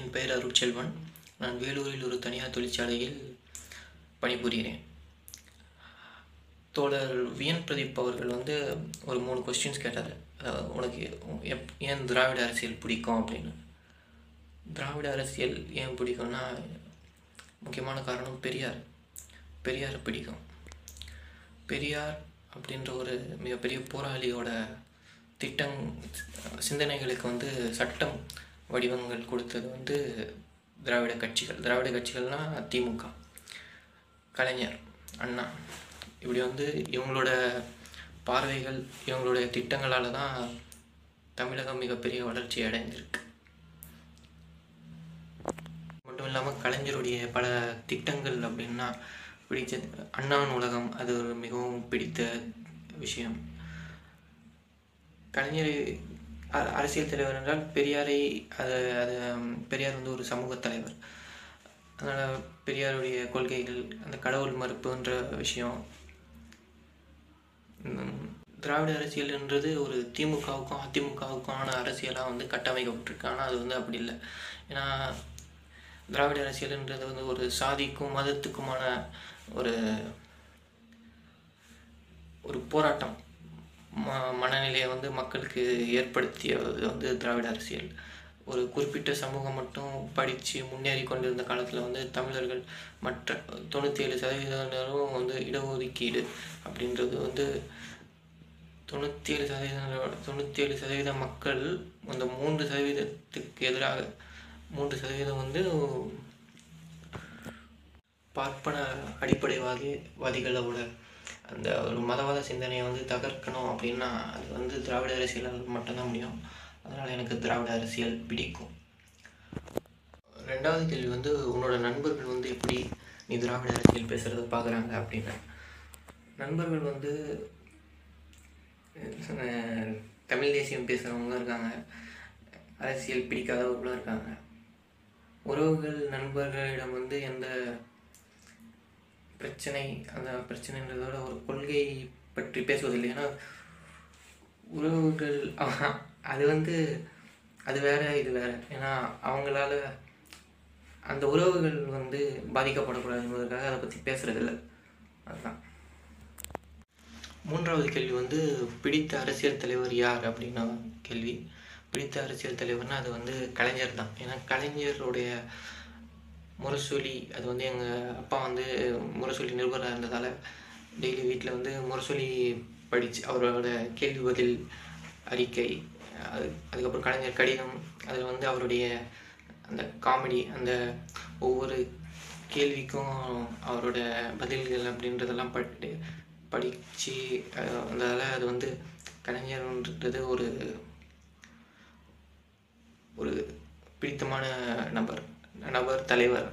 என் பெயர் அருட்செல்வன். நான் வேலூரில் ஒரு தனியார் தொழிற்சாலையில் பணிபுரிகிறேன். தோழர் வியன் பிரதீப் அவர்கள் வந்து ஒரு மூணு கொஸ்டின்ஸ் கேட்டார். அதாவது உனக்கு எப் ஏன் திராவிட அரசியல் பிடிக்கும் அப்படின்னு. திராவிட அரசியல் ஏன் பிடிக்கும்னா முக்கியமான காரணம் பெரியார். பெரியாரை பிடிக்கும். பெரியார் அப்படின்ற ஒரு மிகப்பெரிய போராளியோட திட்டம் சிந்தனைகளுக்கு வந்து சட்டம் வடிவங்கள் கொடுத்தது வந்து திராவிட கட்சிகள். திராவிட கட்சிகள்னால் திமுக. கலைஞர் அண்ணா. இப்படி வந்து இவங்களோட பார்வைகள் இவங்களுடைய திட்டங்களால் தான் தமிழகம் மிகப்பெரிய வளர்ச்சி அடைந்திருக்கு. மட்டும் இல்லாமல் கலைஞருடைய பல திட்டங்கள் அப்படின்னா பிடிச்ச அண்ணா நூலகம் அது ஒரு மிகவும் பிடித்த விஷயம். கலைஞர் அரசியல் தலைவர் என்றால் பெரியாரை அது அது பெரியார் வந்து ஒரு சமூக தலைவர். அதனால் பெரியாருடைய கொள்கைகள் அந்த கடவுள் மறுப்புன்ற விஷயம் திராவிட திராவிட அரசியல்ன்றது ஒரு திமுகவுக்கும் அதிமுகவுக்கான அரசியலாக வந்து கட்டமைக்கப்பட்டிருக்கு. ஆனால் அது வந்து அப்படி இல்லை. ஏன்னா திராவிட அரசியல்ன்றது வந்து ஒரு சாதிக்கும் மதத்துக்குமான ஒரு ஒரு போராட்டம். ம மனநிலையை வந்து மக்களுக்கு ஏற்படுத்தியது வந்து திராவிட அரசியல். ஒரு குறிப்பிட்ட சமூகம் மட்டும் படித்து முன்னேறி கொண்டிருந்த காலத்தில் வந்து தமிழர்கள் மற்ற தொண்ணூற்றி ஏழு சதவீதம் வந்து இடஒதுக்கீடு அப்படின்றது வந்து தொண்ணூற்றி ஏழு சதவீதம் தொண்ணூற்றி ஏழு சதவீத மக்கள் அந்த மூன்று சதவீதத்துக்கு எதிராக மூன்று சதவீதம் வந்து பார்ப்பன அடிப்படைவாதி வாதிகளோட அந்த ஒரு மதவாத சிந்தனையை வந்து தகர்க்கணும் அப்படின்னா அது வந்து திராவிட அரசியலால் மட்டும்தான் முடியும். அதனால் எனக்கு திராவிட அரசியல் பிடிக்கும். ரெண்டாவது கேள்வி வந்து உன்னோட நண்பர்கள் வந்து எப்படி நீ திராவிட அரசியல் பேசுகிறத பார்க்குறாங்க அப்படின்னு. நண்பர்கள் வந்து தமிழ் தேசியம் பேசுகிறவங்களும் இருக்காங்க. அரசியல் பிடிக்காதவர்களும் இருக்காங்க. உறவுகள் நண்பர்களிடம் வந்து எந்த பிரச்சனை அந்த பிரச்சனைன்றதோட ஒரு கொள்கை பற்றி பேசுவதில்லை. ஏன்னா உறவுகள் அது வந்து அது வேற இது வேற. ஏன்னா அவங்களால அந்த உறவுகள் வந்து பாதிக்கப்படக்கூடாது என்பதற்காக அதை பற்றி பேசுறதில்ல. அதுதான். மூன்றாவது கேள்வி வந்து பிடித்த அரசியல் தலைவர் யார் அப்படின்னா கேள்வி. பிடித்த அரசியல் தலைவர்னா அது வந்து கலைஞர் தான். ஏன்னா கலைஞருடைய முரசொலி அது வந்து எங்கள் அப்பா வந்து முரசொலி நிருபராக இருந்ததால் டெய்லி வீட்டில் வந்து முரசொலி படித்து அவரோட கேள்வி பதில் அறிக்கை அது அதுக்கப்புறம் கலைஞர் கடிதம் அதில் வந்து அவருடைய அந்த காமெடி அந்த ஒவ்வொரு கேள்விக்கும் அவரோட பதில்கள் அப்படின்றதெல்லாம் பட்டு படித்து அதனால் அது வந்து கலைஞர்ன்றது ஒரு ஒரு பிடித்தமான நபர். நபர் தலைவர்.